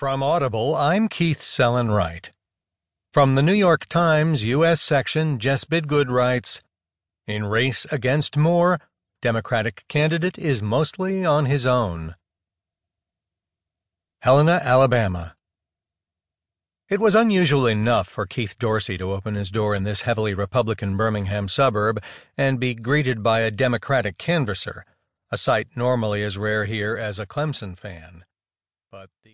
From Audible, I'm Keith Sellon-Wright. From the New York Times U.S. section, Jess Bidgood writes In race against Moore, Democratic candidate is mostly on his own. Helena, Alabama. It was unusual enough for Keith Dorsey to open his door in this heavily Republican Birmingham suburb and be greeted by a Democratic canvasser, a sight normally as rare here as a Clemson fan. But the